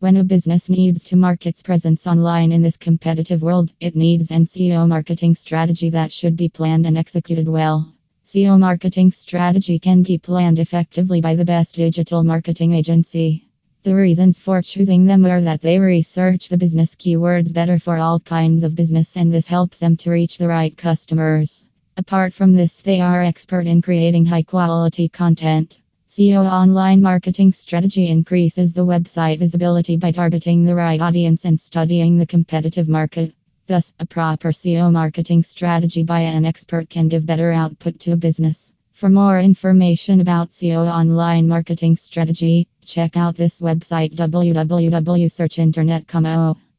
When a business needs to market its presence online in this competitive world, it needs an SEO marketing strategy that should be planned and executed well. SEO marketing strategy can be planned effectively by the best digital marketing agency. The reasons for choosing them are that they research the business keywords better for all kinds of business and this helps them to reach the right customers. Apart from this, they are expert in creating high quality content. SEO online marketing strategy increases the website visibility by targeting the right audience and studying the competitive market. Thus, a proper SEO marketing strategy by an expert can give better output to a business. For more information about SEO online marketing strategy, check out this website www.searchinternet.com.